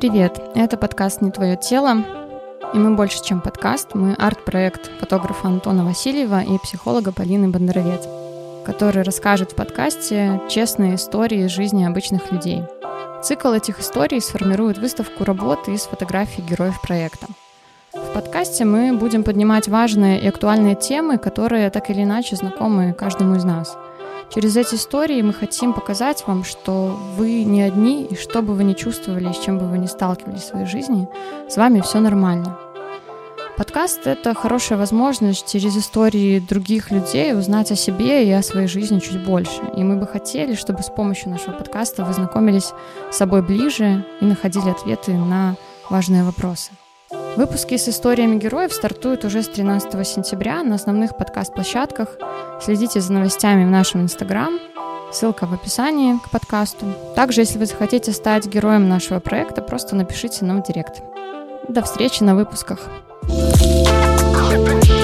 привет! Это подкаст «Не твое тело», и мы больше, чем подкаст, мы арт-проект фотографа Антона Васильева и психолога Полины Бондаровец, который расскажет в подкасте честные истории из жизни обычных людей. Цикл этих историй сформирует выставку работы из фотографий героев проекта. В подкасте мы будем поднимать важные и актуальные темы, которые так или иначе знакомы каждому из нас – Через эти истории мы хотим показать вам, что вы не одни, и что бы вы ни чувствовали, с чем бы вы ни сталкивались в своей жизни, с вами все нормально. Подкаст — это хорошая возможность через истории других людей узнать о себе и о своей жизни чуть больше. И мы бы хотели, чтобы с помощью нашего подкаста вы знакомились с собой ближе и находили ответы на важные вопросы. Выпуски с историями героев стартуют уже с 13 сентября на основных подкаст-площадках. Следите за новостями в нашем Инстаграм. Ссылка в описании к подкасту. Также, если вы захотите стать героем нашего проекта, просто напишите нам в директ. До встречи на выпусках. thank you